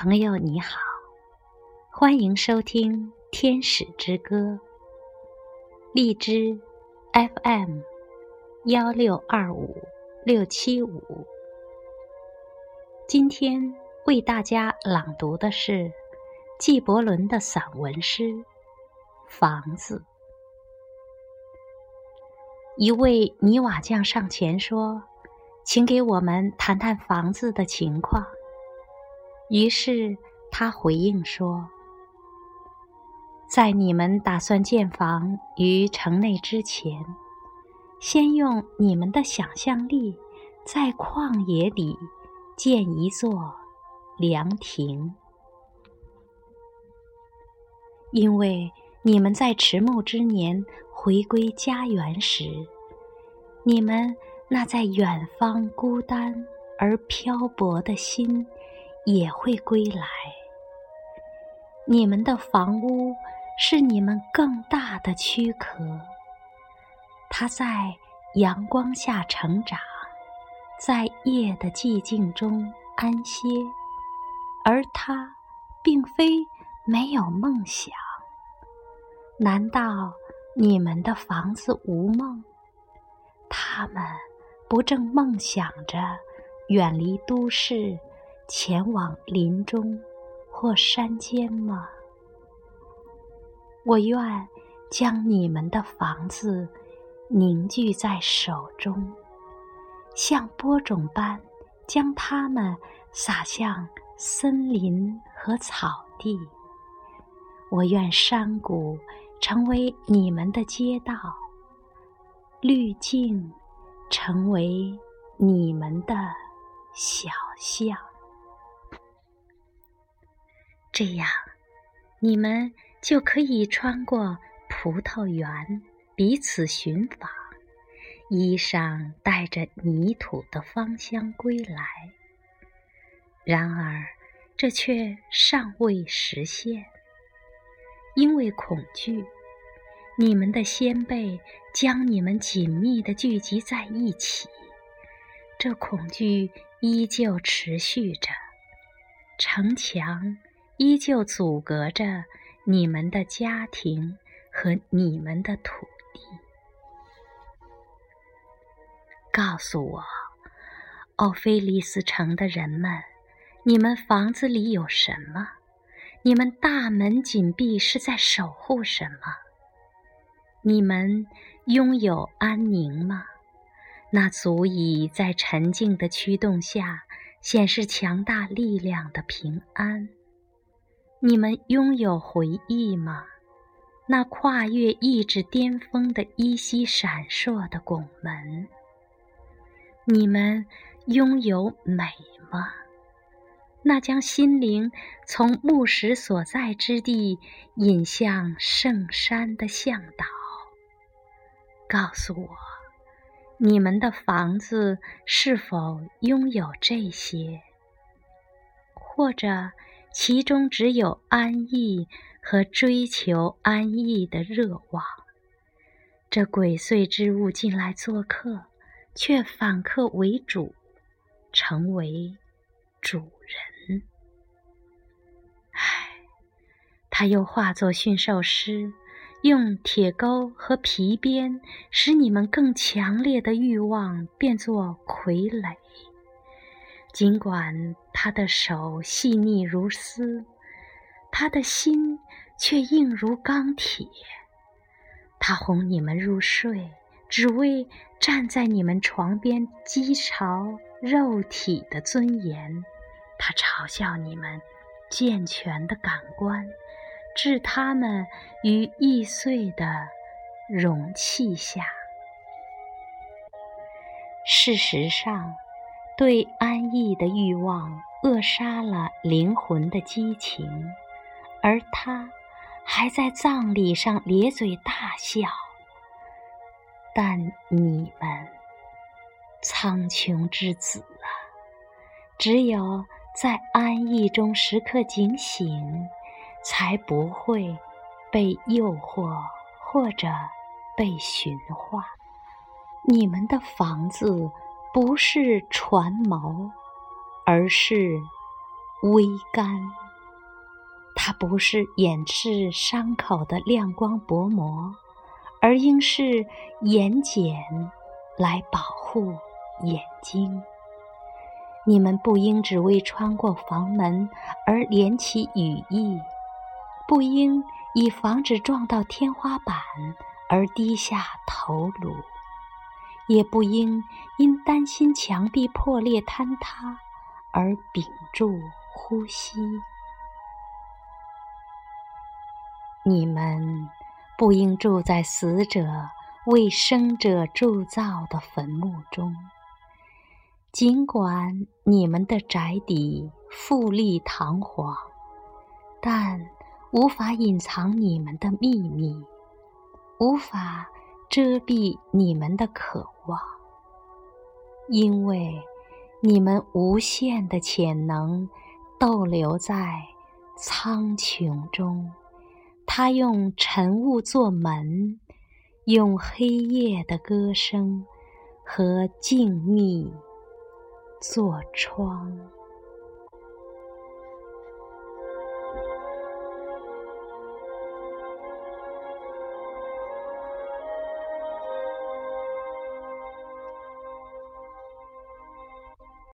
朋友你好，欢迎收听《天使之歌》，荔枝 FM 幺六二五六七五。今天为大家朗读的是纪伯伦的散文诗《房子》。一位泥瓦匠上前说：“请给我们谈谈房子的情况。”于是他回应说：“在你们打算建房于城内之前，先用你们的想象力，在旷野里建一座凉亭，因为你们在迟暮之年回归家园时，你们那在远方孤单而漂泊的心。”也会归来。你们的房屋是你们更大的躯壳，它在阳光下成长，在夜的寂静中安歇，而它并非没有梦想。难道你们的房子无梦？他们不正梦想着远离都市？前往林中或山间吗？我愿将你们的房子凝聚在手中，像播种般将它们撒向森林和草地。我愿山谷成为你们的街道，绿径成为你们的小巷。这样，你们就可以穿过葡萄园，彼此寻访，衣裳带着泥土的芳香归来。然而，这却尚未实现，因为恐惧，你们的先辈将你们紧密地聚集在一起，这恐惧依旧持续着，城墙。依旧阻隔着你们的家庭和你们的土地。告诉我，奥菲利斯城的人们，你们房子里有什么？你们大门紧闭是在守护什么？你们拥有安宁吗？那足以在沉静的驱动下显示强大力量的平安。你们拥有回忆吗？那跨越意志巅峰的依稀闪烁的拱门。你们拥有美吗？那将心灵从牧石所在之地引向圣山的向导。告诉我，你们的房子是否拥有这些？或者？其中只有安逸和追求安逸的热望。这鬼祟之物进来做客，却反客为主，成为主人。唉，他又化作驯兽师，用铁钩和皮鞭，使你们更强烈的欲望变作傀儡。尽管他的手细腻如丝，他的心却硬如钢铁。他哄你们入睡，只为站在你们床边讥嘲肉体的尊严。他嘲笑你们健全的感官，置他们于易碎的容器下。事实上。对安逸的欲望扼杀了灵魂的激情，而他还在葬礼上咧嘴大笑。但你们，苍穹之子啊，只有在安逸中时刻警醒，才不会被诱惑或者被驯化。你们的房子。不是船锚，而是微干。它不是掩饰伤口的亮光薄膜，而应是眼睑来保护眼睛。你们不应只为穿过房门而敛起羽翼，不应以防止撞到天花板而低下头颅，也不应因担心墙壁破裂坍塌而屏住呼吸。你们不应住在死者为生者铸造的坟墓中。尽管你们的宅邸富丽堂皇，但无法隐藏你们的秘密，无法遮蔽你们的渴望，因为你们无限的潜能逗留在苍穹中。他用晨雾做门，用黑夜的歌声和静谧做窗。